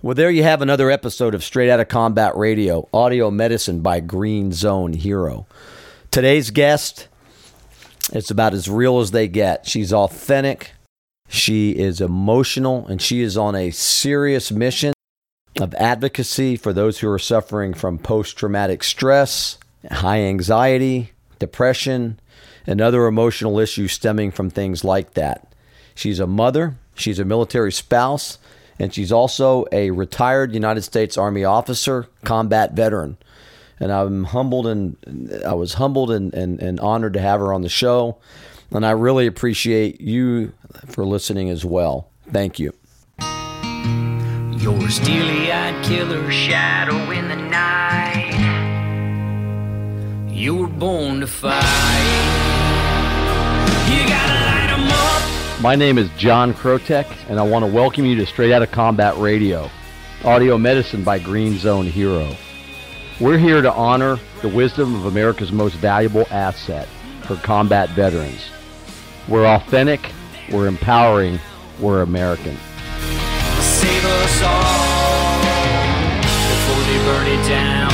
Well, there you have another episode of Straight Outta Combat Radio, audio medicine by Green Zone Hero. Today's guest, it's about as real as they get. She's authentic, she is emotional, and she is on a serious mission of advocacy for those who are suffering from post traumatic stress, high anxiety, depression, and other emotional issues stemming from things like that. She's a mother, she's a military spouse, and she's also a retired United States Army officer, combat veteran. And I'm humbled and I was humbled and, and, and honored to have her on the show. And I really appreciate you for listening as well. Thank you. Your steely eyed killer shadow in the night. You were born to fight. My name is John Krotek, and I want to welcome you to Straight Outta Combat Radio, audio medicine by Green Zone Hero. We're here to honor the wisdom of America's most valuable asset, for combat veterans. We're authentic, we're empowering, we're American. Save us all before they burn it down.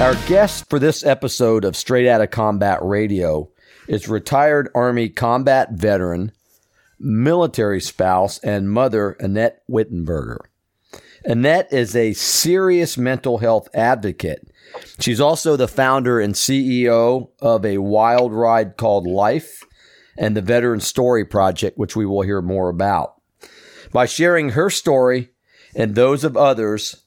Our guest for this episode of Straight Outta Combat Radio is retired Army combat veteran, military spouse, and mother Annette Wittenberger. Annette is a serious mental health advocate. She's also the founder and CEO of a wild ride called Life and the Veteran Story Project, which we will hear more about. By sharing her story and those of others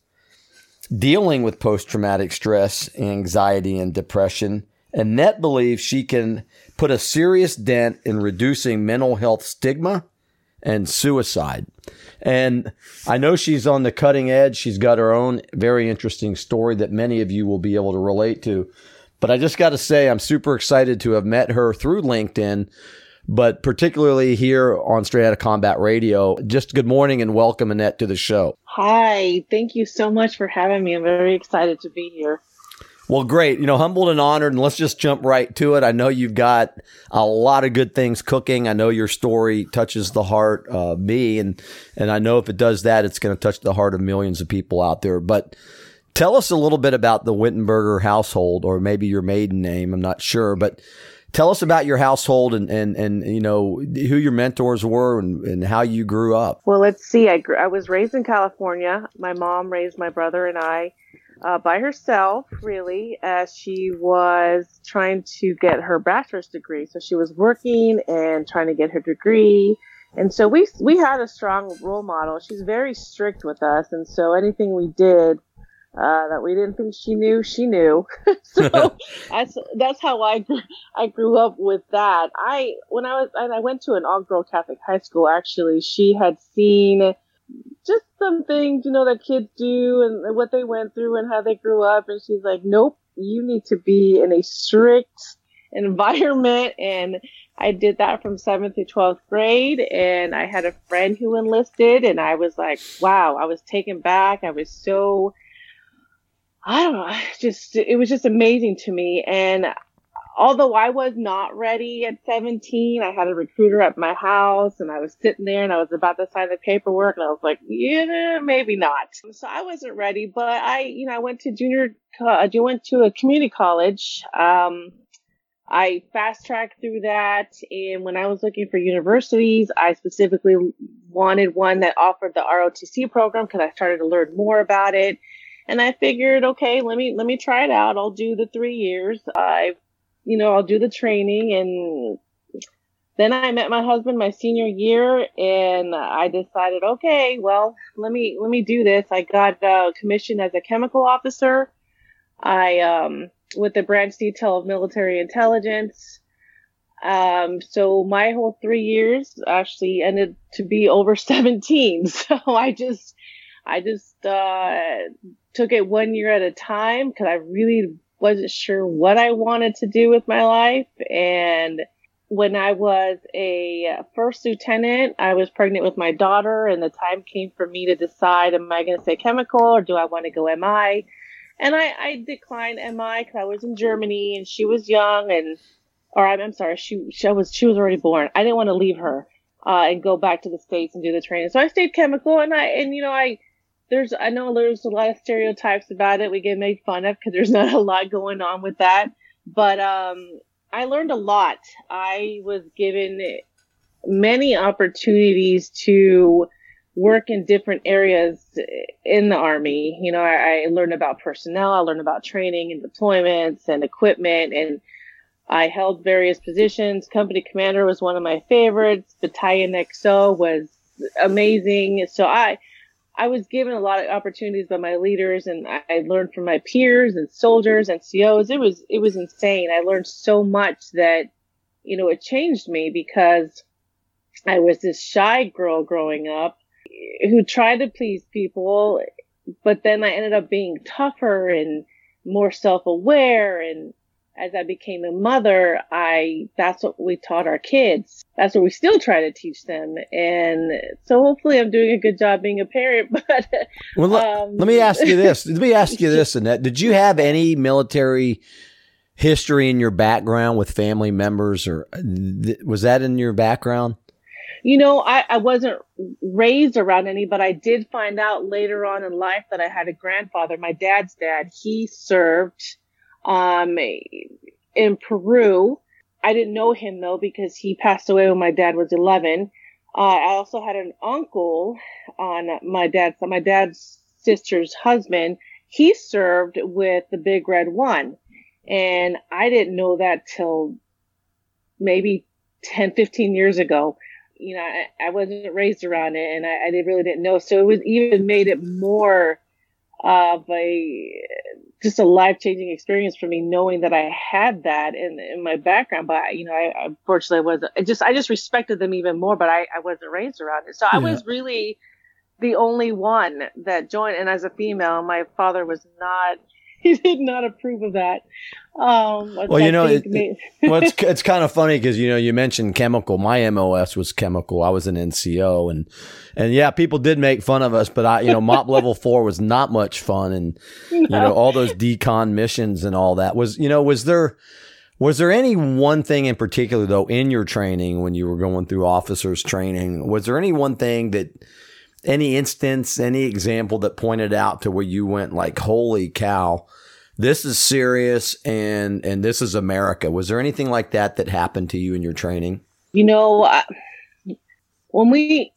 dealing with post traumatic stress, anxiety, and depression, Annette believes she can put a serious dent in reducing mental health stigma and suicide. And I know she's on the cutting edge. She's got her own very interesting story that many of you will be able to relate to. But I just got to say, I'm super excited to have met her through LinkedIn, but particularly here on Straight Outta Combat Radio. Just good morning and welcome, Annette, to the show. Hi, thank you so much for having me. I'm very excited to be here. Well, great. You know, humbled and honored. And let's just jump right to it. I know you've got a lot of good things cooking. I know your story touches the heart of me, and and I know if it does that, it's going to touch the heart of millions of people out there. But tell us a little bit about the Wittenberger household, or maybe your maiden name. I'm not sure, but tell us about your household and and and you know who your mentors were and, and how you grew up. Well, let's see. I grew, I was raised in California. My mom raised my brother and I uh, by herself, really, as she was trying to get her bachelor's degree. So she was working and trying to get her degree. And so we we had a strong role model. She's very strict with us, and so anything we did uh, that we didn't think she knew, she knew. so that's that's how I grew, I grew up with that. I when I was and I went to an all girl Catholic high school. Actually, she had seen just some things, you know, that kids do and what they went through and how they grew up. And she's like, nope, you need to be in a strict environment. And I did that from seventh to 12th grade. And I had a friend who enlisted and I was like, wow, I was taken back. I was so, I don't know, just, it was just amazing to me. And although I was not ready at 17, I had a recruiter at my house and I was sitting there and I was about to sign the paperwork and I was like, yeah, maybe not. So I wasn't ready, but I, you know, I went to junior, I went to a community college. Um, I fast tracked through that. And when I was looking for universities, I specifically wanted one that offered the ROTC program because I started to learn more about it. And I figured, okay, let me, let me try it out. I'll do the three years. I've you know, I'll do the training and then I met my husband my senior year and I decided, okay, well, let me, let me do this. I got uh, commissioned as a chemical officer. I, um, with the branch detail of military intelligence. Um, so my whole three years actually ended to be over 17. So I just, I just, uh, took it one year at a time because I really wasn't sure what I wanted to do with my life. And when I was a first lieutenant, I was pregnant with my daughter, and the time came for me to decide: Am I going to stay chemical or do I want to go MI? And I, I declined MI because I was in Germany and she was young, and or I'm, I'm sorry, she she was she was already born. I didn't want to leave her uh, and go back to the states and do the training, so I stayed chemical, and I and you know I there's I know there's a lot of stereotypes about it. We get made fun of because there's not a lot going on with that. But um, I learned a lot. I was given many opportunities to work in different areas in the army. You know, I, I learned about personnel, I learned about training and deployments and equipment, and I held various positions. Company commander was one of my favorites. Battalion XO was amazing. So I I was given a lot of opportunities by my leaders and I learned from my peers and soldiers and COs. It was, it was insane. I learned so much that, you know, it changed me because I was this shy girl growing up who tried to please people, but then I ended up being tougher and more self-aware and as I became a mother, I that's what we taught our kids. That's what we still try to teach them. And so hopefully I'm doing a good job being a parent. But well, um, let me ask you this. Let me ask you this, Annette. Did you have any military history in your background with family members, or th- was that in your background? You know, I, I wasn't raised around any, but I did find out later on in life that I had a grandfather, my dad's dad. He served um, in Peru. I didn't know him though because he passed away when my dad was 11. Uh, I also had an uncle on my dad's my dad's sister's husband. He served with the Big Red One, and I didn't know that till maybe 10, 15 years ago. You know, I, I wasn't raised around it, and I, I really didn't know. So it was even made it more of a just a life changing experience for me knowing that I had that in, in my background. But you know, I, I unfortunately was I just I just respected them even more. But I, I wasn't raised around it, so I was really the only one that joined. And as a female, my father was not. He did not approve of that. Um, well, you know, it, made- well, it's, it's kind of funny because, you know, you mentioned chemical. My MOS was chemical. I was an NCO and, and yeah, people did make fun of us, but I, you know, MOPP level four was not much fun. And, no. you know, all those decon missions and all that was, you know, was there, was there any one thing in particular though in your training when you were going through officers training? Was there any one thing that, any instance, any example that pointed out to where you went like, holy cow, this is serious and and this is America. Was there anything like that that happened to you in your training? You know, uh, when we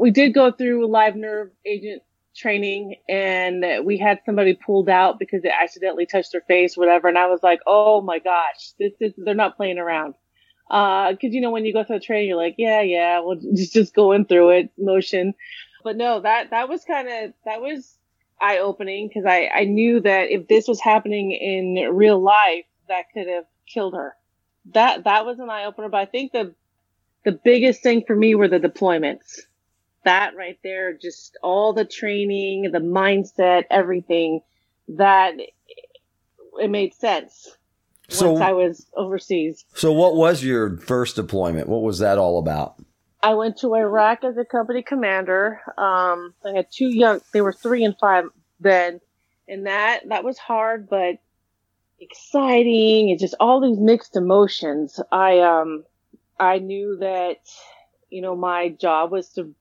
we did go through live nerve agent training and we had somebody pulled out because they accidentally touched their face whatever and I was like, "Oh my gosh, this is they're not playing around." Uh, cause you know, when you go through a training, you're like, yeah, yeah, well, just, just going through it, motion. But no, that, that was kind of, that was eye opening because I, I knew that if this was happening in real life, that could have killed her. That that was an eye opener. But I think the the biggest thing for me were the deployments. That right there, just all the training, the mindset, everything that it made sense so, once I was overseas. So what was your first deployment? What was that all about? I went to Iraq as a company commander. Um, I had two young, they were three and five then. And that, that was hard, but exciting and just all these mixed emotions. I, um, I knew that, you know, my job was to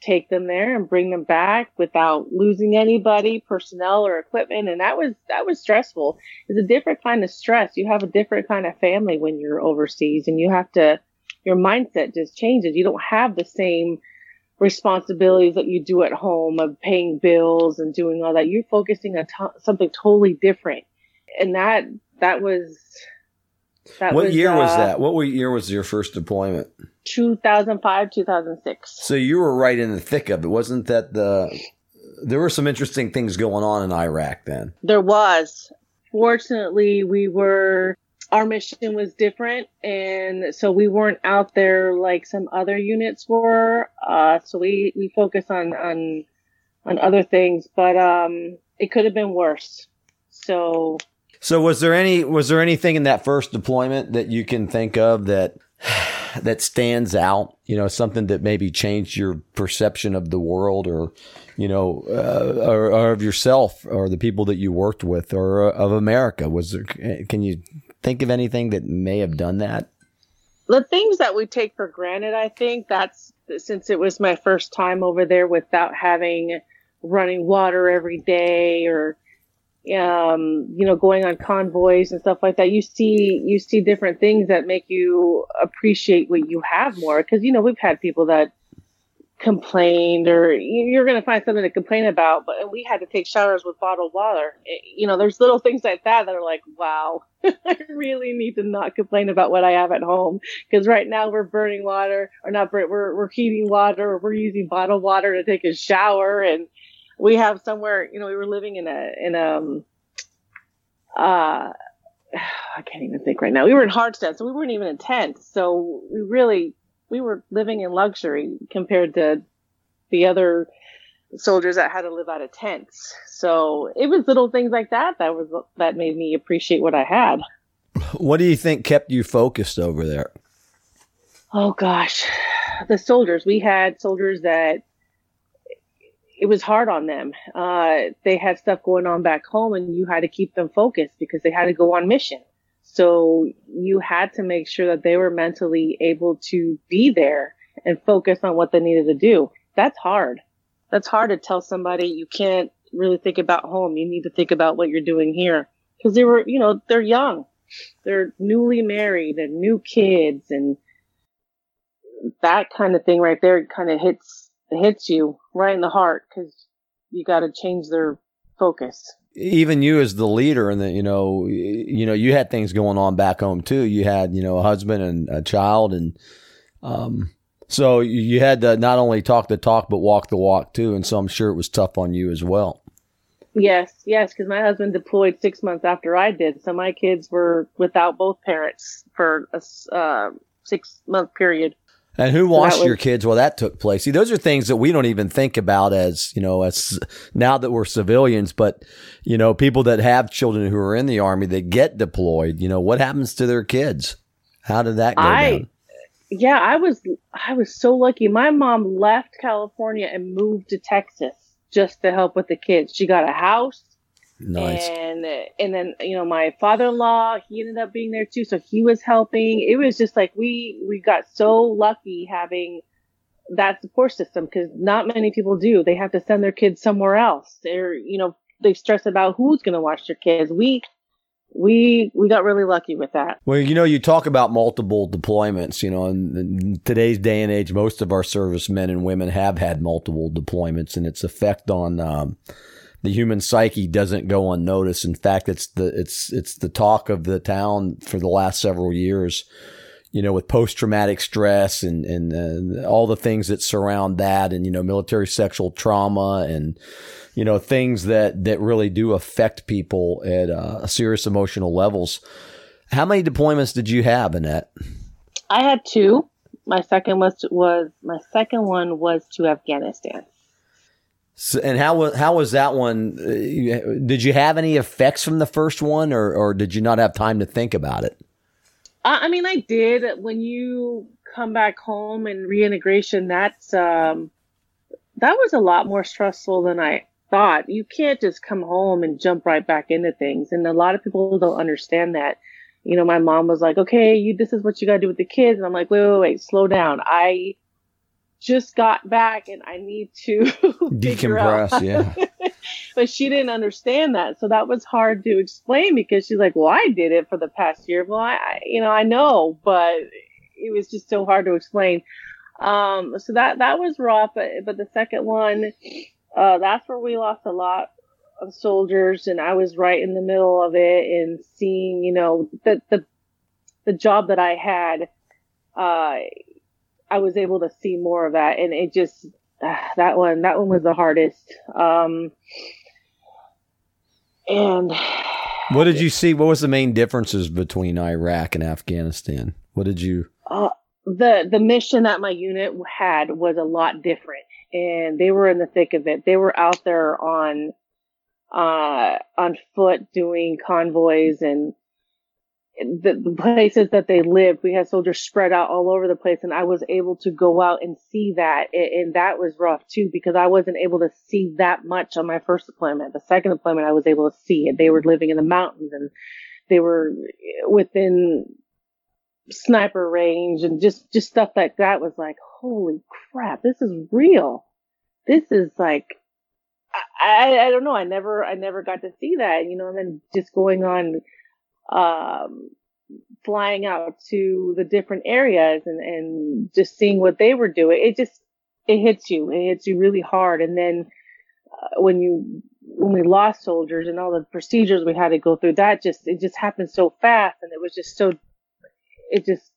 take them there and bring them back without losing anybody, personnel or equipment. And that was, that was stressful. It's a different kind of stress. You have a different kind of family when you're overseas and you have to, your mindset just changes. You don't have the same responsibilities that you do at home of paying bills and doing all that. You're focusing on to- something totally different. And that, that was, that what was, year uh, was that? What year was your first deployment? 2005, 2006. So you were right in the thick of it. Wasn't that the, there were some interesting things going on in Iraq then. There was. Fortunately, we were our mission was different and so we weren't out there like some other units were uh, so we we focus on on on other things but um it could have been worse. So so was there any was there anything in that first deployment that you can think of that that stands out? You know something that maybe changed your perception of the world or you know uh, or, or, of yourself or the people that you worked with or uh, of america? Was there can you think of anything that may have done that? The things that we take for granted, I think that's since it was my first time over there without having running water every day or um, you know, going on convoys and stuff like that, you see you see different things that make you appreciate what you have more. Because you know, we've had people that complained, or you're going to find something to complain about, but we had to take showers with bottled water. It, you know, there's little things like that that are like, wow, I really need to not complain about what I have at home. Because right now we're burning water, or not, we're we're heating water, or we're using bottled water to take a shower and we have somewhere, you know, we were living in a, in a, um, uh, I can't even think right now. We were in Hardstead, so we weren't even in tents. So we really, we were living in luxury compared to the other soldiers that had to live out of tents. So it was little things like that that was that made me appreciate what I had. What do you think kept you focused over there? Oh gosh, the soldiers. We had soldiers that it was hard on them. Uh, they had stuff going on back home and you had to keep them focused because they had to go on mission. So you had to make sure that they were mentally able to be there and focus on what they needed to do. That's hard. That's hard to tell somebody you can't really think about home. You need to think about what you're doing here because they were, you know, they're young. They're newly married and new kids and that kind of thing right there kind of hits hits you right in the heart because you got to change their focus. Even you as the leader, and the you know, you know, you had things going on back home too. You had you know a husband and a child, and um, so you had to not only talk the talk but walk the walk too. And so I'm sure it was tough on you as well. Yes, yes, because my husband deployed six months after I did, so my kids were without both parents for a uh, six month period. And who watched was, your kids while that took place? See, those are things that we don't even think about as, you know, as now that we're civilians, but, you know, people that have children who are in the army that get deployed, you know, what happens to their kids? How did that go I, down? Yeah, I was, I was so lucky. My mom left California and moved to Texas just to help with the kids. She got a house. Nice. And and then you know my father-in-law he ended up being there too, so he was helping. It was just like we we got so lucky having that support system because not many people do. They have to send their kids somewhere else. They're you know they stress about who's going to watch their kids. We we we got really lucky with that. Well, you know, you talk about multiple deployments. You know, in, in, today's day and age, most of our servicemen and women have had multiple deployments, and its effect on um, the human psyche doesn't go unnoticed. In fact, it's the it's it's the talk of the town for the last several years. You know, with post traumatic stress and and uh, all the things that surround that, and you know, military sexual trauma and you know things that that really do affect people at uh, serious emotional levels. How many deployments did you have, Annette? I had two. My second was was my second one was to Afghanistan. So, and how how was that one? Uh, did you have any effects from the first one, or or did you not have time to think about it? I mean, I did. When you come back home and reintegration, that's um, that was a lot more stressful than I thought. You can't just come home and jump right back into things, and a lot of people don't understand that. You know, my mom was like, "Okay, you this is what you got to do with the kids," and I'm like, "Wait, wait, wait, slow down. I just got back and I need to decompress. yeah. but she didn't understand that. So that was hard to explain because she's like, well, I did it for the past year. Well, I, you know, I know, but it was just so hard to explain. Um, so that, that was rough. But, but the second one, uh, that's where we lost a lot of soldiers and I was right in the middle of it and seeing, you know, the, the, the job that I had, uh, I was able to see more of that, and it just uh, that one that one was the hardest. Um, and what did you see? What was the main differences between Iraq and Afghanistan? What did you? Uh, the the mission that my unit had was a lot different, and they were in the thick of it. They were out there on uh, on foot doing convoys and the, the, places that they lived, we had soldiers spread out all over the place, and I was able to go out and see that, and, that was rough too because I wasn't able to see that much on my first deployment. The second deployment, I was able to see it. They were living in the mountains, and they were within sniper range, and just just stuff like that was like, holy crap, this is real. This is like I, I don't know. I never, I never got to see that, you know, and then just going on, um, flying out to the different areas and, and just seeing what they were doing. It just, it hits you. It hits you really hard. And then uh, when you, when we lost soldiers and all the procedures we had to go through, that just, it just happened so fast. And it was just so, it just,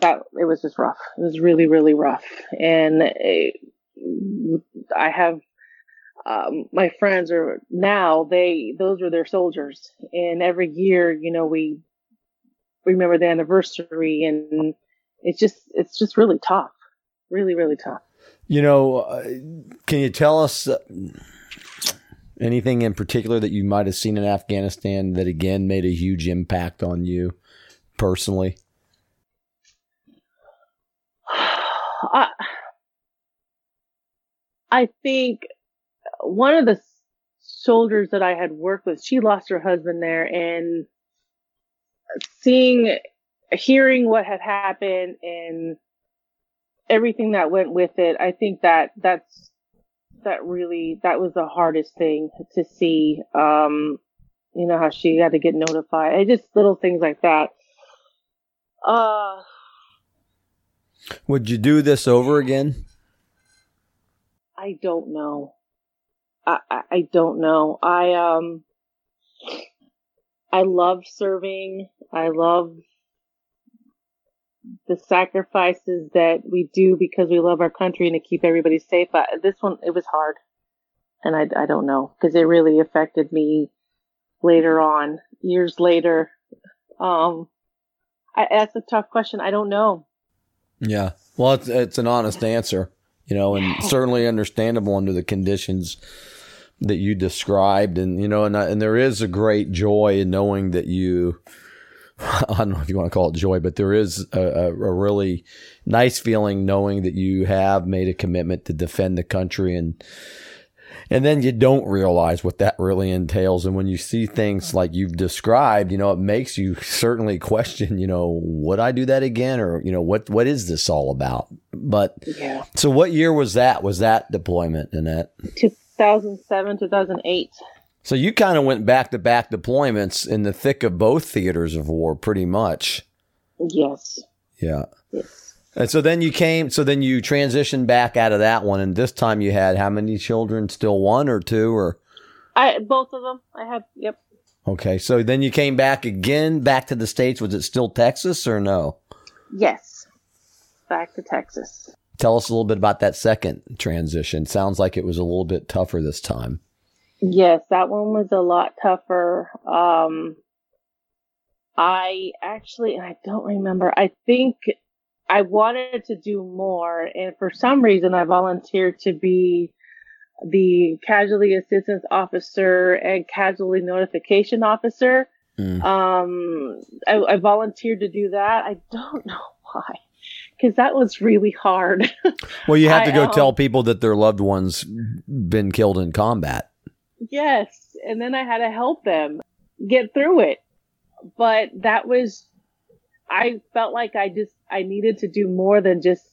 that, it was just rough. It was really, really rough. And it, I have um, my friends are now they those were their soldiers, and every year, you know, we remember the anniversary, and it's just it's just really tough, really really tough. You know, uh, can you tell us uh, anything in particular that you might have seen in Afghanistan that again made a huge impact on you personally? I, I think one of the soldiers that I had worked with, she lost her husband there and seeing, hearing what had happened and everything that went with it, I think that that's, that really, that was the hardest thing to see. Um, you know, how she had to get notified. It just little things like that. Uh, would you do this over again? I don't know. I, I, don't know. I um I love serving. I love the sacrifices that we do because we love our country and to keep everybody safe. But this one, it was hard, and I, I don't know because it really affected me later on, years later. Um, I, that's a tough question. I don't know. Yeah, well, it's it's an honest answer, you know, and certainly understandable under the conditions that you described, and you know, and and there is a great joy in knowing that you. I don't know if you want to call it joy, but there is a, a, a really nice feeling knowing that you have made a commitment to defend the country and and then you don't realize what that really entails. And when you see things like you've described, you know, it makes you certainly question, you know, would I do that again? Or, you know, what, what is this all about? But yeah. so what year was that? Was that deployment, Annette? 2007, 2008. So you kind of went back to back deployments in the thick of both theaters of war, pretty much. Yes. Yeah. Yes. And so then you came, so then you transitioned back out of that one, and this time you had how many children? Still one or two, or? I both of them. I had. Yep. Okay, so then you came back again, back to the states. Was it still Texas or no? Yes, back to Texas. Tell us a little bit about that second transition. Sounds like it was a little bit tougher this time. Yes, that one was a lot tougher. Um, I actually, I don't remember. I think I wanted to do more, and for some reason, I volunteered to be the casualty assistance officer and casualty notification officer. Mm. Um, I, I volunteered to do that. I don't know why because that was really hard. well, you have to go um, tell people that their loved ones been killed in combat. Yes, and then I had to help them get through it. But that was I felt like I just I needed to do more than just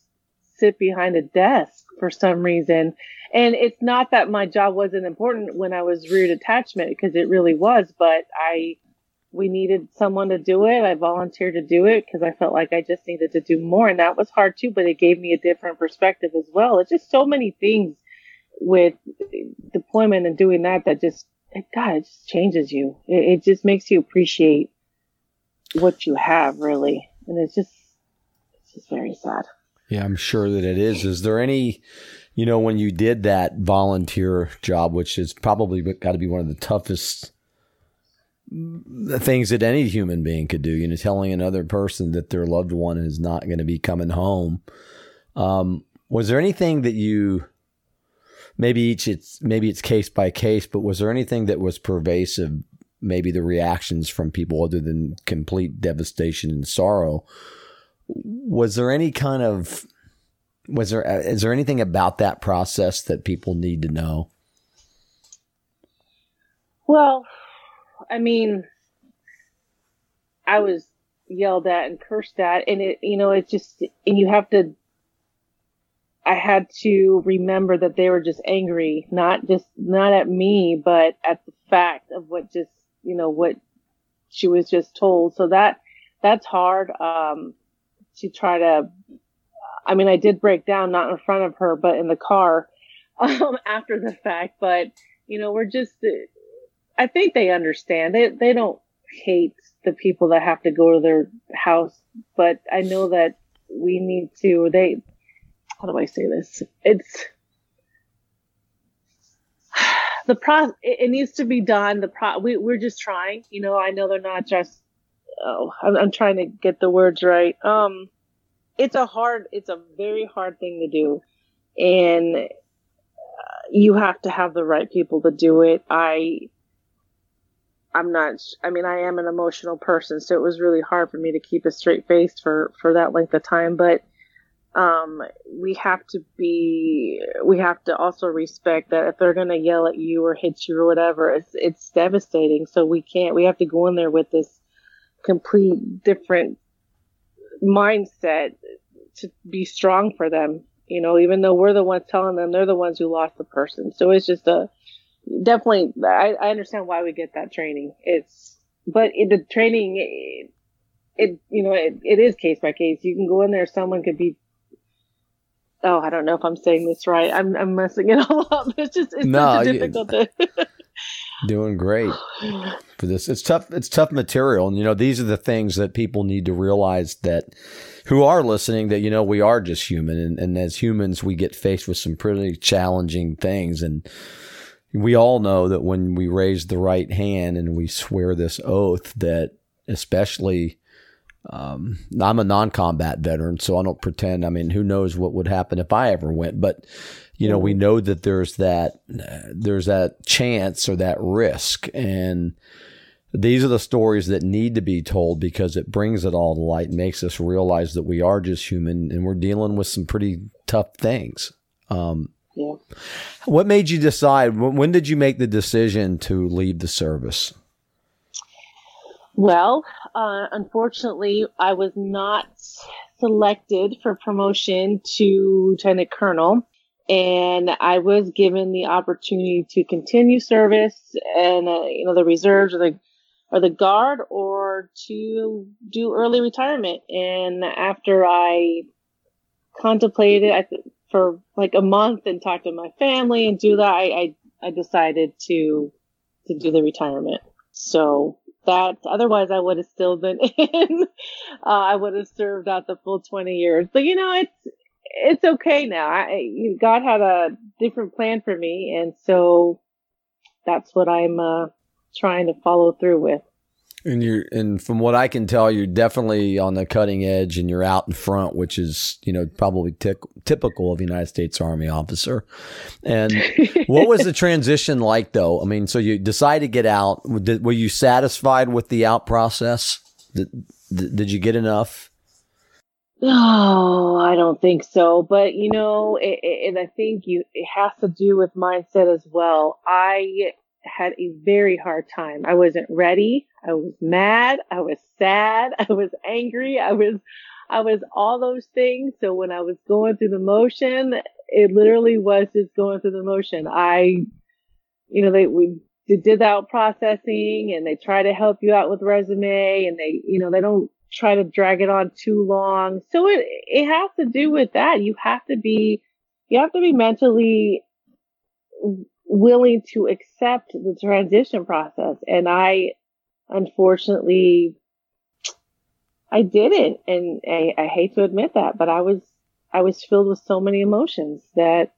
sit behind a desk for some reason. And it's not that my job wasn't important when I was rear detachment because it really was, but I we needed someone to do it. I volunteered to do it because I felt like I just needed to do more. And that was hard too, but it gave me a different perspective as well. It's just so many things with deployment and doing that that just, God, it just changes you. It, it just makes you appreciate what you have really. And it's just, it's just very sad. Yeah, I'm sure that it is. Is there any, you know, when you did that volunteer job, which is probably got to be one of the toughest the things that any human being could do. You know, telling another person that their loved one is not going to be coming home. Um, was there anything that you maybe each it's maybe it's case by case, but was there anything that was pervasive? Maybe the reactions from people other than complete devastation and sorrow. Was there any kind of was there is there anything about that process that people need to know? Well, I mean, I was yelled at and cursed at, and it, you know, it just, and you have to, I had to remember that they were just angry, not just not at me, but at the fact of what just you know what she was just told. So that that's hard um, to try to. I mean, I did break down, not in front of her, but in the car um, after the fact. But you know, we're just. I think they understand. They they don't hate the people that have to go to their house, but I know that we need to. They how do I say this? It's the pro. It, it needs to be done. The pro. We, we're just trying. You know, I know they're not just. Oh, I'm, I'm trying to get the words right. Um, it's a hard. It's a very hard thing to do, and uh, you have to have the right people to do it. I. I'm not. I mean, I am an emotional person, so it was really hard for me to keep a straight face for for that length of time. But um, we have to be, we have to also respect that if they're going to yell at you or hit you or whatever, it's, it's devastating. So we can't, we have to go in there with this complete different mindset to be strong for them. You know, even though we're the ones telling them, they're the ones who lost the person. So it's just a, definitely, I, I understand why we get that training. It's, but in the training, it, it you know, it, it is case by case. You can go in there, someone could be oh, I don't know if I'm saying this right. I'm, I'm messing it all up. It's just it's no, such a difficult you, to. doing great for this. It's tough. It's tough material, and you know these are the things that people need to realize that who are listening that you know we are just human, and, and as humans we get faced with some pretty challenging things, and we all know that when we raise the right hand and we swear this oath that especially um, I'm a non-combat veteran, so I don't pretend. I mean, who knows what would happen if I ever went? But you know, we know that there's that there's that chance or that risk, and these are the stories that need to be told because it brings it all to light, makes us realize that we are just human and we're dealing with some pretty tough things. Um, yeah. What made you decide? When did you make the decision to leave the service? Well, uh, unfortunately, I was not selected for promotion to lieutenant colonel, and I was given the opportunity to continue service and uh, you know the reserves or the or the guard or to do early retirement. And after I contemplated I th- for like a month and talk to my family and do that, I, I, I decided to to do the retirement. So that. Otherwise, I would have still been in. Uh, I would have served out the full 20 years. But you know, it's it's okay now. I, God had a different plan for me, and so that's what I'm uh, trying to follow through with. And you're, and from what I can tell, you're definitely on the cutting edge, and you're out in front, which is, you know, probably t- typical of a United States Army officer. And what was the transition like, though? I mean, so you decided to get out. Were you satisfied with the out process? Did, did you get enough? Oh, I don't think so. But you know, it, it, and I think you it has to do with mindset as well. I had a very hard time. I wasn't ready. I was mad. I was sad. I was angry. I was, I was all those things. So when I was going through the motion, it literally was just going through the motion. I, you know, they, we did that processing and they try to help you out with resume and they, you know, they don't try to drag it on too long. So it, it has to do with that. You have to be, you have to be mentally willing to accept the transition process. And I, unfortunately, I didn't. And I, I hate to admit that, but I was, I was filled with so many emotions that,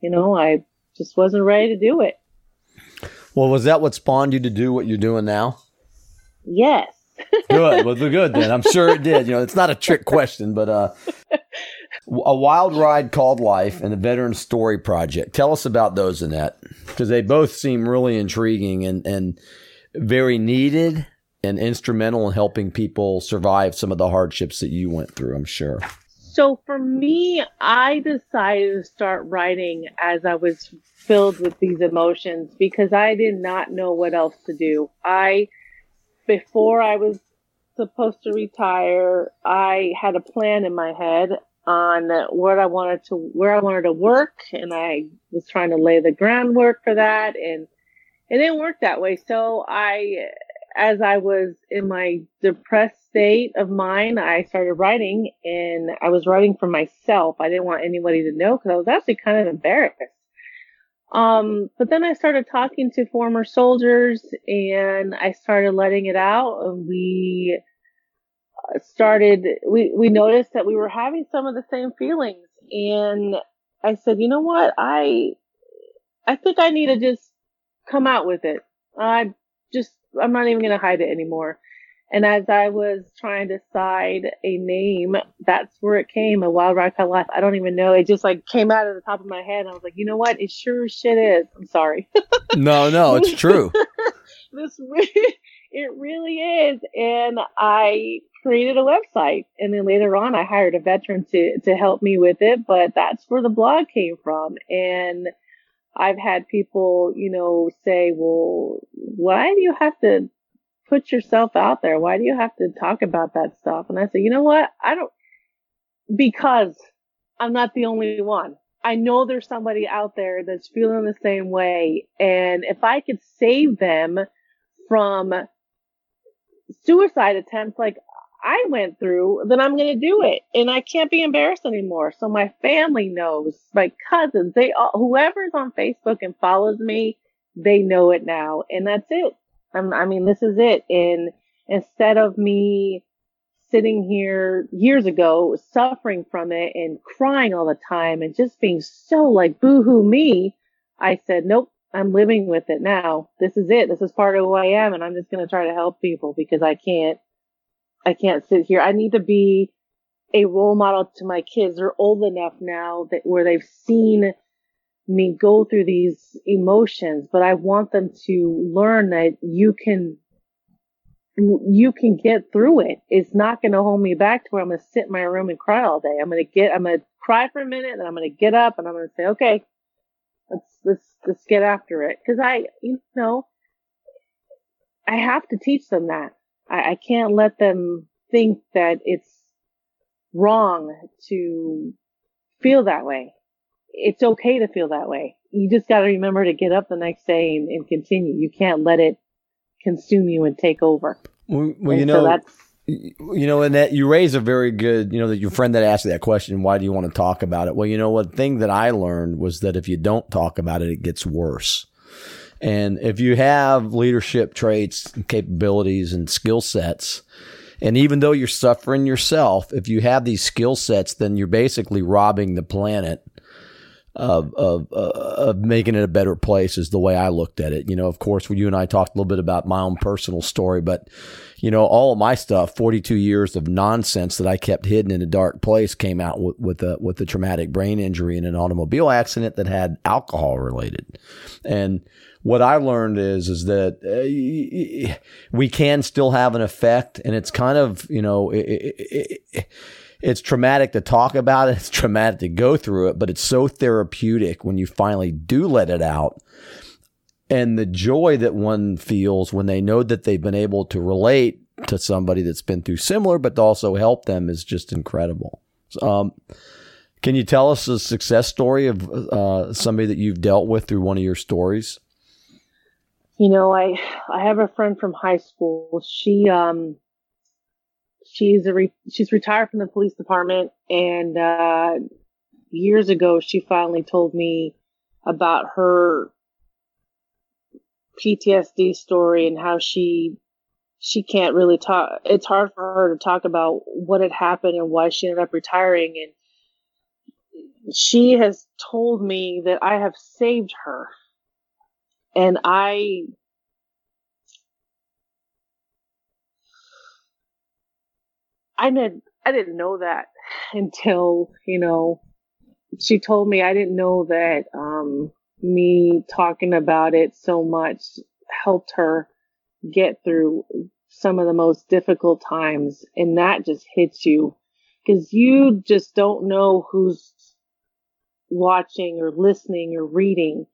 you know, I just wasn't ready to do it. Well, was that what spawned you to do what you're doing now? Yes. good. Well, good then. I'm sure it did. You know, it's not a trick question, but uh, a wild ride called life and the veteran story project. Tell us about those annette because they both seem really intriguing and, and very needed and instrumental in helping people survive some of the hardships that you went through i'm sure. So for me i decided to start writing as i was filled with these emotions because i did not know what else to do. I before i was supposed to retire i had a plan in my head on what I wanted to, where I wanted to work. And I was trying to lay the groundwork for that. And it didn't work that way. So I, as I was in my depressed state of mind, I started writing and I was writing for myself. I didn't want anybody to know because I was actually kind of embarrassed. Um, but then I started talking to former soldiers and I started letting it out and we started, we, we noticed that we were having some of the same feelings and I said, you know what? I, I think I need to just come out with it. I just, I'm not even going to hide it anymore. And as I was trying to decide a name, that's where it came, a wild ride life. I don't even know. It just like came out of the top of my head. I was like, you know what? It sure shit is. I'm sorry. no, no, it's true. this really, it really is. And I created a website and then later on I hired a veteran to, to help me with it. But that's where the blog came from. And I've had people, you know, say, well, why do you have to put yourself out there? Why do you have to talk about that stuff? And I say, you know what? I don't, because I'm not the only one. I know there's somebody out there that's feeling the same way. And if I could save them from suicide attempts like I went through, then I'm going to do it. And I can't be embarrassed anymore. So my family knows, my cousins, they all, whoever's on Facebook and follows me, they know it now. And that's it. I'm, I mean, this is it. And instead of me sitting here years ago suffering from it and crying all the time and just being so like boohoo me, I said, nope, I'm living with it now. This is it. This is part of who I am. And I'm just going to try to help people because I can't, I can't sit here. I need to be a role model to my kids. They're old enough now that where they've seen me go through these emotions, but I want them to learn that you can, you can get through it. It's not going to hold me back to where I'm going to sit in my room and cry all day. I'm going to get, I'm going to cry for a minute and I'm going to get up and I'm going to say, okay, let's, let's, let's get after it. Cause I, you know, I have to teach them that. I, I can't let them think that it's wrong to feel that way it's okay to feel that way. You just got to remember to get up the next day and, and, continue. You can't let it consume you and take over. Well, well you know, so that's, you know, and that you raise a very good, you know, that your friend that asked that question, why do you want to talk about it? Well, you know, one thing that I learned was that if you don't talk about it, it gets worse. And if you have leadership traits, and capabilities, and skill sets, and even though you're suffering yourself, if you have these skill sets, then you're basically robbing the planet of, of, of making it a better place is the way I looked at it. You know, of course, when you and I talked a little bit about my own personal story, but you know, all of my stuff, 42 years of nonsense that I kept hidden in a dark place came out with, with a, with a traumatic brain injury in an automobile accident that had alcohol related. And what I learned is, is that uh, we can still have an effect and it's kind of, you know, it, it, it, it's traumatic to talk about it. It's traumatic to go through it, but it's so therapeutic when you finally do let it out. And the joy that one feels when they know that they've been able to relate to somebody that's been through similar, but to also help them is just incredible. Um, can you tell us a success story of uh, somebody that you've dealt with through one of your stories? You know, I I have a friend from high school. She um she's a re- she's retired from the police department, and uh, years ago she finally told me about her PTSD story and how she she can't really talk. It's hard for her to talk about what had happened and why she ended up retiring. And she has told me that I have saved her. And I I didn't I didn't know that until you know she told me. I didn't know that um, me talking about it so much helped her get through some of the most difficult times and that just hits you because you just don't know who's watching or listening or reading.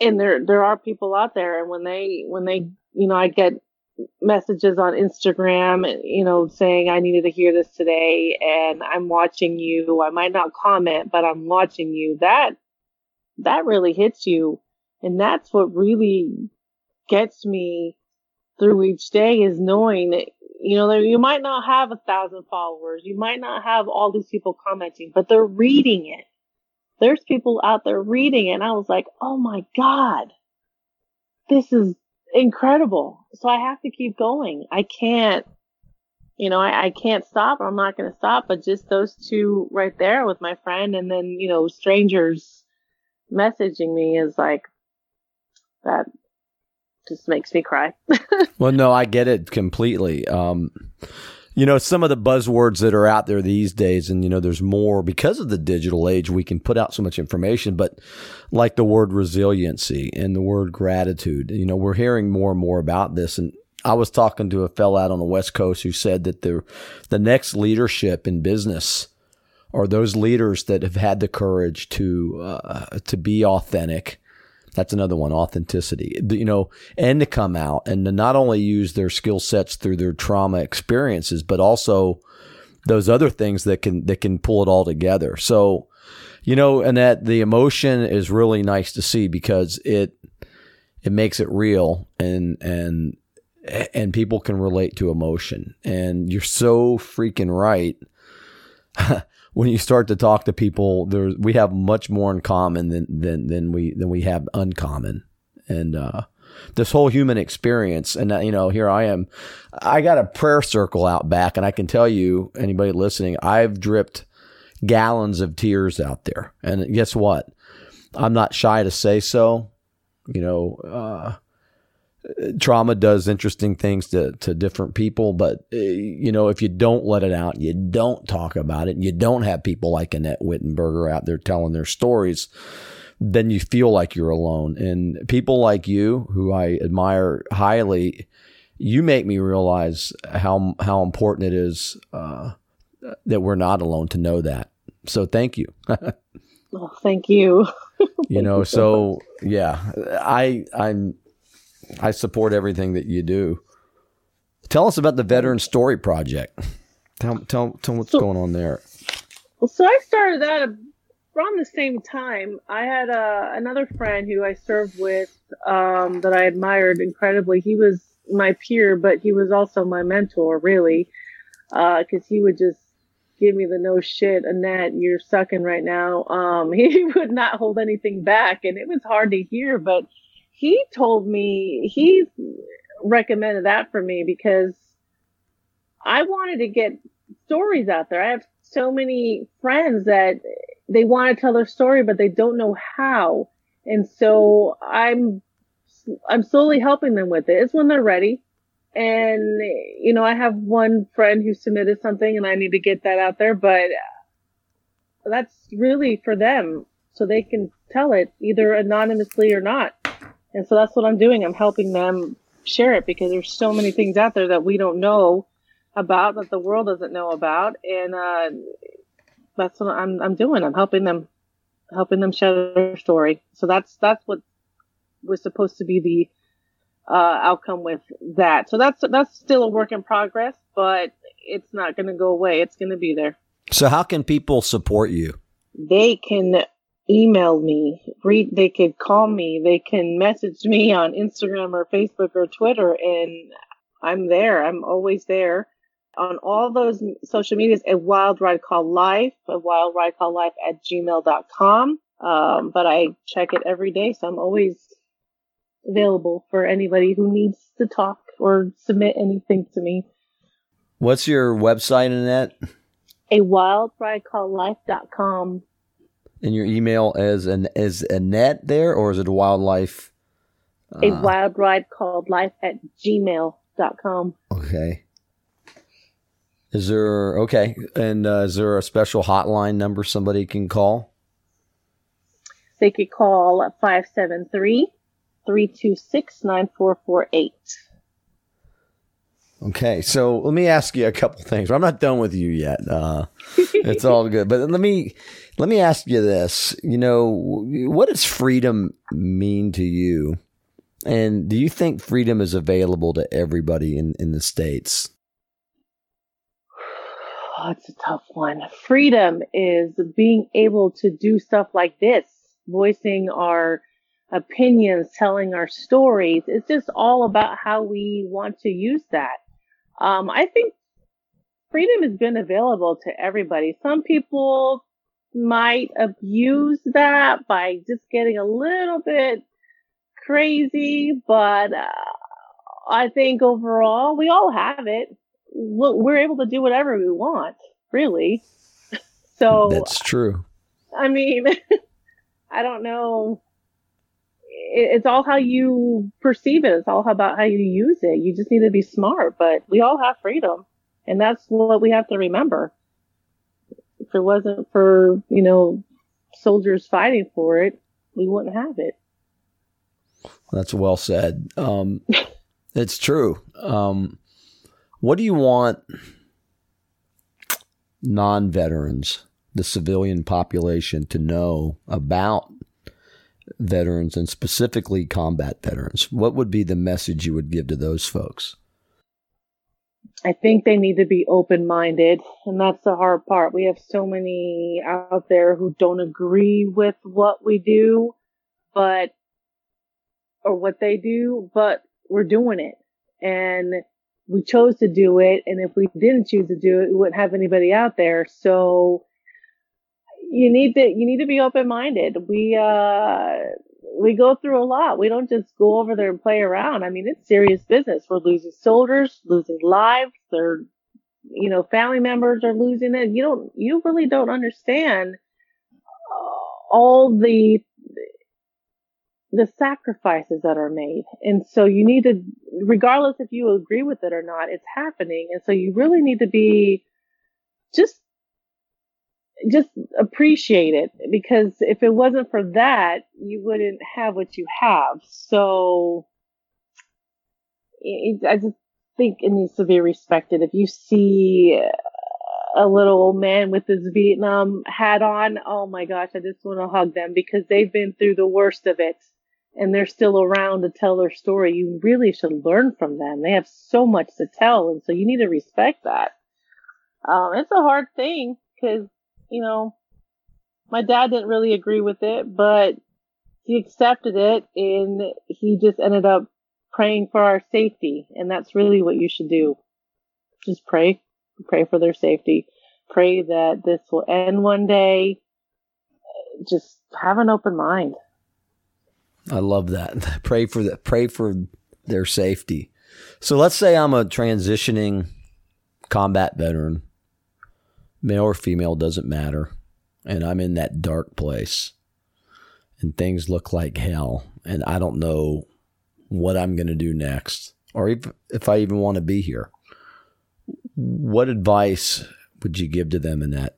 And there there are people out there and when they when they you know I get messages on Instagram, you know, saying I needed to hear this today and I'm watching you. I might not comment, but I'm watching you. That that really hits you. And that's what really gets me through each day is knowing that, you know, you might not have a thousand followers. You might not have all these people commenting, but they're reading it. There's people out there reading it. And I was like, oh my God, this is incredible. So I have to keep going. I can't, you know, I, I can't stop. I'm not going to stop. But just those two right there with my friend and then, you know, strangers messaging me is like, that just makes me cry. well, no, I get it completely. Um, you know, some of the buzzwords that are out there these days, and you know, there's more because of the digital age, we can put out so much information, but like the word resiliency and the word gratitude, you know, we're hearing more and more about this. And I was talking to a fellow out on the West Coast who said that the, the next leadership in business are those leaders that have had the courage to, uh, to be authentic that's another one, authenticity. You know, and to come out and to not only use their skill sets through their trauma experiences, but also those other things that can that can pull it all together. So, you know, and that the emotion is really nice to see because it it makes it real and and and people can relate to emotion. And you're so freaking right. when you start to talk to people, there we have much more in common than than than we than we have uncommon, and uh, this whole human experience. And uh, you know, here I am. I got a prayer circle out back, and I can tell you, anybody listening, I've dripped gallons of tears out there. And guess what? I'm not shy to say so. You know, uh, trauma does interesting things to, to different people, but uh, you know, if you don't let it out, you don't talk about it, and you don't have people like Annette Wittenberger out there telling their stories, then you feel like you're alone. And people like you, who I admire highly, you make me realize how how important it is uh, that we're not alone to know that. So thank you. well, thank you. you know, so yeah, I I'm I support everything that you do. Tell us about the Veteran Story Project. Tell tell tell what's so, going on there. Well, so I started that around the same time. I had uh, another friend who I served with um, that I admired incredibly. He was my peer, but he was also my mentor, really, because uh, he would just give me the no shit, Annette, you're sucking right now. Um, he would not hold anything back, and it was hard to hear, but he told me he recommended that for me because I wanted to get stories out there. I have so many friends that they want to tell their story, but they don't know how. And so I'm, I'm slowly helping them with it. It's when they're ready. And, you know, I have one friend who submitted something and I need to get that out there, but that's really for them so they can tell it either anonymously or not. And so that's what I'm doing. I'm helping them share it because there's so many things out there that we don't know about that the world doesn't know about. And, uh, that's what I'm, I'm doing. I'm helping them, helping them share their story. So that's, that's what was supposed to be the, uh, outcome with that. So that's, that's still a work in progress, but it's not going to go away. It's going to be there. So how can people support you? They can email me, read, they could call me, they can message me on Instagram or Facebook or Twitter, and I'm there. I'm always there on all those social medias. A wild ride called life, a wild ride called life at gmail.com. Um, but I check it every day, so I'm always available for anybody who needs to talk or submit anything to me. What's your website, Annette? A wild ride called life.com in your email as an as Annette there, or is it a wildlife? Uh, a wild ride called life at gmail.com. Okay. Is there okay? And uh, is there a special hotline number somebody can call? They could call 573 326 9448. Okay, so let me ask you a couple things. I'm not done with you yet. Uh, it's all good, but let me let me ask you this. You know, what does freedom mean to you? And do you think freedom is available to everybody in, in the States? Oh, it's a tough one. Freedom is being able to do stuff like this, voicing our opinions, telling our stories. It's just all about how we want to use that. Um, I think freedom has been available to everybody. Some people might abuse that by just getting a little bit crazy, but uh, I think overall we all have it. We're able to do whatever we want, really. So that's true. I mean, I don't know. It's all how you perceive it. It's all about how you use it. You just need to be smart, but we all have freedom. And that's what we have to remember. If it wasn't for, you know, soldiers fighting for it, we wouldn't have it. That's well said. Um, it's true. Um, what do you want non veterans, the civilian population, to know about veterans and specifically combat veterans? What would be the message you would give to those folks? I think they need to be open minded, and that's the hard part. We have so many out there who don't agree with what we do, but or what they do, but we're doing it. And we chose to do it. And if we didn't choose to do it, we wouldn't have anybody out there. So you need to, you need to be open minded. We, uh, we go through a lot. We don't just go over there and play around. I mean, it's serious business. We're losing soldiers, losing lives. They're, you know, family members are losing it. You don't, you really don't understand uh, all the the sacrifices that are made. And so you need to, regardless if you agree with it or not, it's happening. And so you really need to be just, just appreciate it because if it wasn't for that, you wouldn't have what you have. So it, I just think it needs to be respected. If you see a little old man with his Vietnam hat on, oh my gosh, I just want to hug them because they've been through the worst of it and they're still around to tell their story, you really should learn from them. They have so much to tell, and so you need to respect that. Um, it's a hard thing because, you know, my dad didn't really agree with it, but he accepted it and he just ended up praying for our safety. And that's really what you should do. Just pray, pray for their safety. Pray that this will end one day. Just have an open mind. I love that. Pray for the, pray for their safety. So let's say I'm a transitioning combat veteran, male or female doesn't matter, and I'm in that dark place, and things look like hell, and I don't know what I'm going to do next, or if, if I even want to be here. What advice would you give to them in that?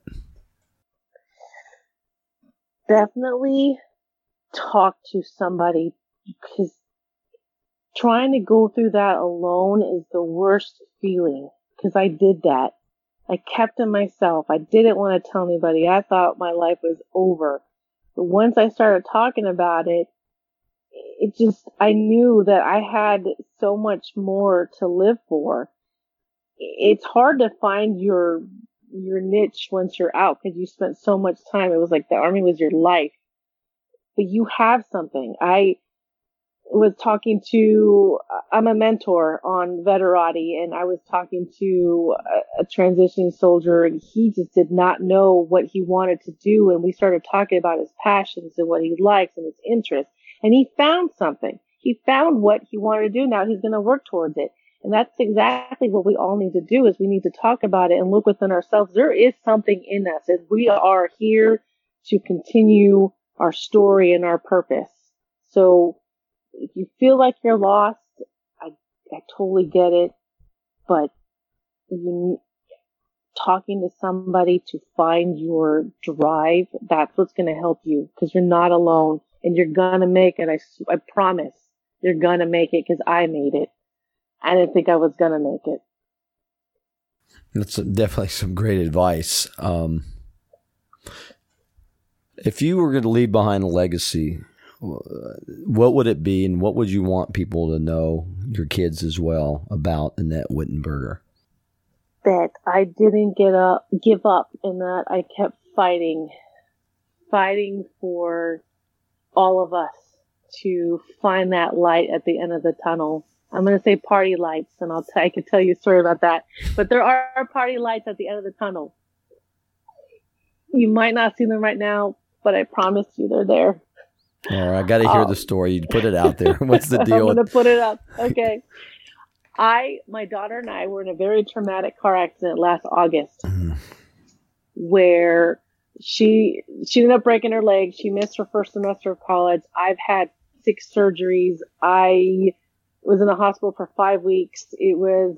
Definitely talk to somebody because trying to go through that alone is the worst feeling because I did that. I kept it myself. I didn't want to tell anybody. I thought my life was over. But once I started talking about it, it just, I knew that I had so much more to live for. It's hard to find your, your niche once you're out because you spent so much time. It was like the army was your life but you have something. I was talking to, uh, I'm a mentor on Veterati and I was talking to a, a transitioning soldier and he just did not know what he wanted to do. And we started talking about his passions and what he likes and his interests. And he found something. He found what he wanted to do. Now he's going to work towards it. And that's exactly what we all need to do is we need to talk about it and look within ourselves. There is something in us and we are here to continue our story and our purpose. So if you feel like you're lost, I, I totally get it, but you talking to somebody to find your drive, that's what's going to help you because you're not alone and you're going to make it. I, I promise you're going to make it because I made it. I didn't think I was going to make it. That's definitely some great advice. Um, if you were going to leave behind a legacy, what would it be, and what would you want people to know, your kids as well, about Annette Wittenberger? That I didn't get up, give up, and that I kept fighting, fighting for all of us to find that light at the end of the tunnel. I'm going to say party lights, and I'll t- I can tell you a story about that. But there are party lights at the end of the tunnel. You might not see them right now, but I promise you they're there. All right, I got to hear um, the story. You put it out there. What's the deal? I'm going to put it up. Okay. I, my daughter and I were in a very traumatic car accident last August, mm. where she she ended up breaking her leg. She missed her first semester of college. I've had six surgeries. I was in the hospital for five weeks. It was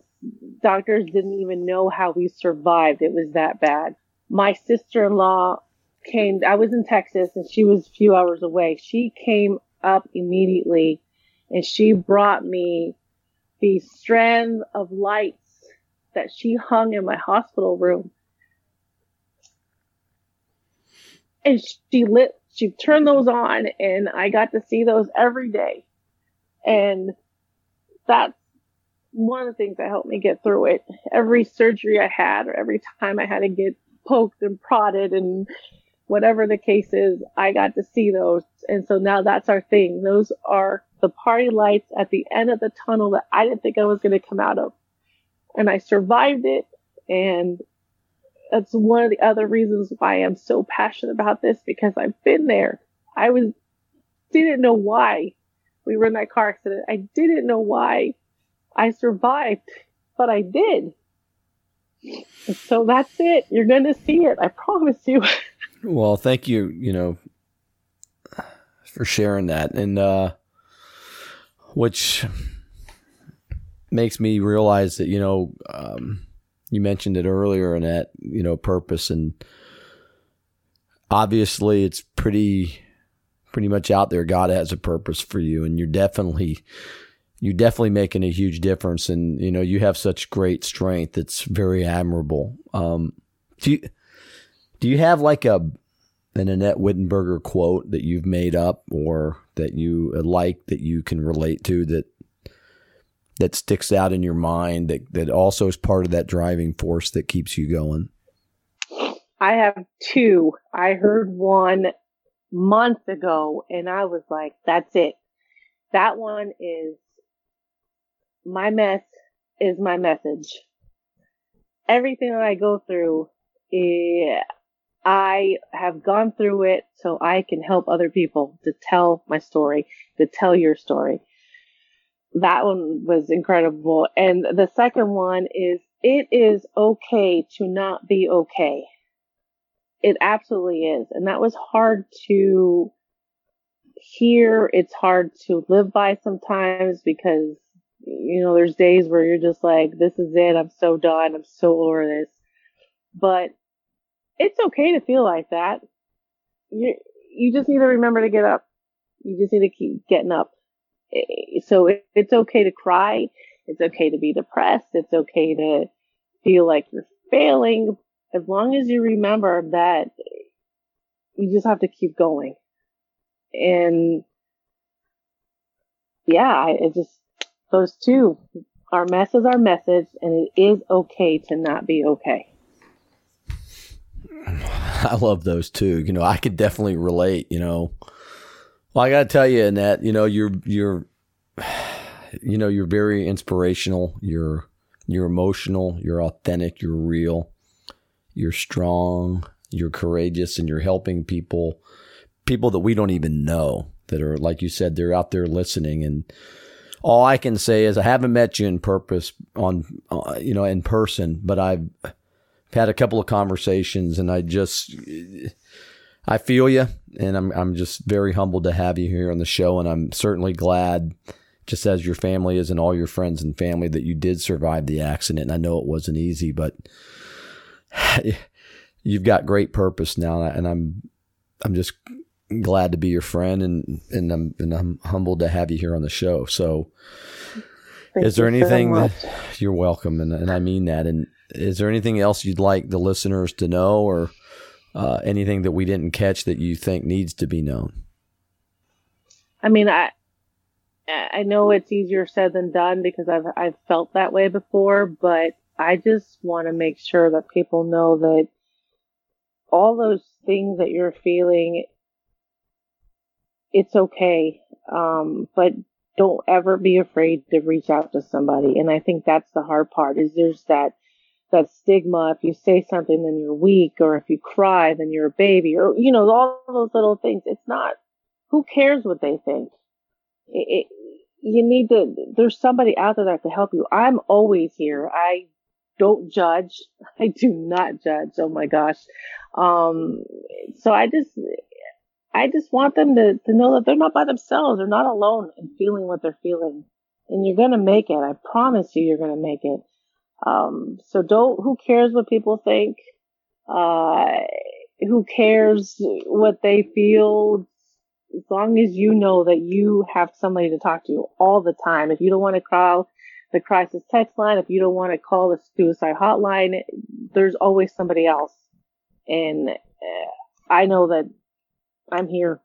doctors didn't even know how we survived. It was that bad. My sister-in-law came. I was in Texas and she was a few hours away. She came up immediately and she brought me these strands of lights that she hung in my hospital room and she lit, she turned those on and I got to see those every day. And that's one of the things that helped me get through it. Every surgery I had or every time I had to get poked and prodded and whatever the case is, I got to see those. And so now that's our thing. Those are the party lights at the end of the tunnel that I didn't think I was going to come out of. And I survived it. And that's one of the other reasons why I'm so passionate about this because I've been there. I was didn't know why we were in that car accident. I didn't know why I survived, but I did. So that's it. You're going to see it. I promise you. well, thank you, you know, for sharing that. And uh which makes me realize that, you know, um you mentioned it earlier in that you know purpose. And obviously it's pretty pretty much out there. God has a purpose for you. And you're definitely you're definitely making a huge difference. And you know you have such great strength. It's very admirable. Um, do you do you have like a an Annette Wittenberger quote that you've made up or that you like that you can relate to that that sticks out in your mind that, that also is part of that driving force that keeps you going? I have two. I heard one months ago and I was like, that's it. That one is my mess is my message. Everything that I go through, eh, I have gone through it so I can help other people to tell my story, to tell your story that one was incredible. And the second one is it is okay to not be okay. It absolutely is. And that was hard to hear. It's hard to live by sometimes because, you know, there's days where you're just like, this is it. I'm so done. I'm so over this. But it's okay to feel like that. You, you just need to remember to get up. You just need to keep getting up eh, so it's okay to cry. It's okay to be depressed. It's okay to feel like you're failing as long as you remember that you just have to keep going. And yeah, it just, those two, our mess is our message and it is okay to not be okay. I love those too. You know, I could definitely relate, you know, well, I got to tell you, Annette, you know, you're you're you know, you're very inspirational. You're you're emotional, you're authentic, you're real. You're strong, you're courageous and you're helping people people that we don't even know that are like you said they're out there listening and all I can say is I haven't met you in purpose on uh, you know in person, but I've had a couple of conversations and I just I feel you, and I'm I'm just very humbled to have you here on the show, and I'm certainly glad, just as your family is and all your friends and family, that you did survive the accident. And I know it wasn't easy, but you've got great purpose now, and I'm I'm just glad to be your friend, and and I'm and I'm humbled to have you here on the show. So. Thank is there anything that you're welcome and, and I mean that and is there anything else you'd like the listeners to know or uh, anything that we didn't catch that you think needs to be known? I mean, I I know it's easier said than done because I've I've felt that way before, but I just want to make sure that people know that all those things that you're feeling, it's okay. Um, but don't ever be afraid to reach out to somebody. And I think that's the hard part is there's that, that stigma. If you say something, then you're weak, or if you cry, then you're a baby, or, you know, all those little things. It's not, who cares what they think? It, you need to, there's somebody out there that can help you. I'm always here. I don't judge. I do not judge. Oh my gosh. Um, so I just, I just want them to, to know that they're not by themselves. They're not alone in feeling what they're feeling. And you're going to make it. I promise you, you're going to make it. Um, so don't, who cares what people think? Uh, who cares what they feel? As long as you know that you have somebody to talk to all the time. If you don't want to call the crisis text line, if you don't want to call the suicide hotline, there's always somebody else. And uh, I know that I'm here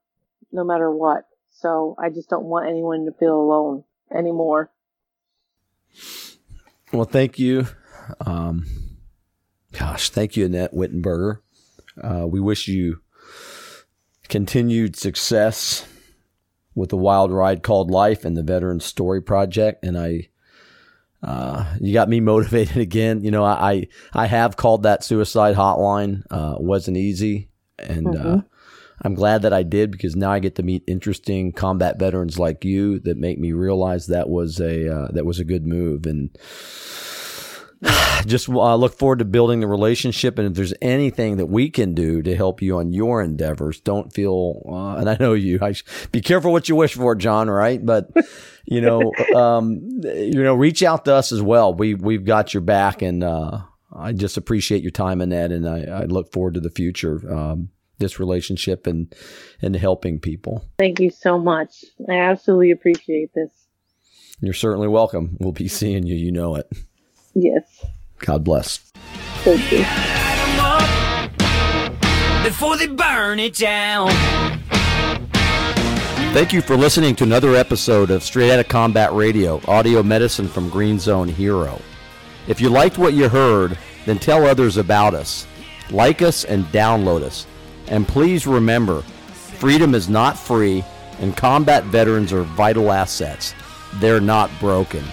no matter what. So I just don't want anyone to feel alone anymore. Well, thank you. Um, gosh, thank you, Annette Wittenberger. Uh, we wish you continued success with the wild ride called life and the Veteran Story Project. And I, uh, you got me motivated again. You know, I, I have called that suicide hotline. Uh, wasn't easy. And, mm-hmm. uh, I'm glad that I did because now I get to meet interesting combat veterans like you that make me realize that was a uh, that was a good move. And just uh, look forward to building the relationship. And if there's anything that we can do to help you on your endeavors don't feel uh, and i know you I, be careful what you wish for john right? But you know um, you know reach out to us as well. We we've got your back and uh, i just appreciate your time Annette and i, I look forward to the future. Um, this relationship and and helping people. Thank you so much. I absolutely appreciate this. You're certainly welcome. We'll be seeing you. You know it. Yes. God bless. Thank you. Before they burn it down. Thank you for listening to another episode of Straight Outta Combat Radio, audio medicine from Green Zone Hero. If you liked what you heard, then tell others about us. Like us and download us. And please remember, freedom is not free, and combat veterans are vital assets. They're not broken.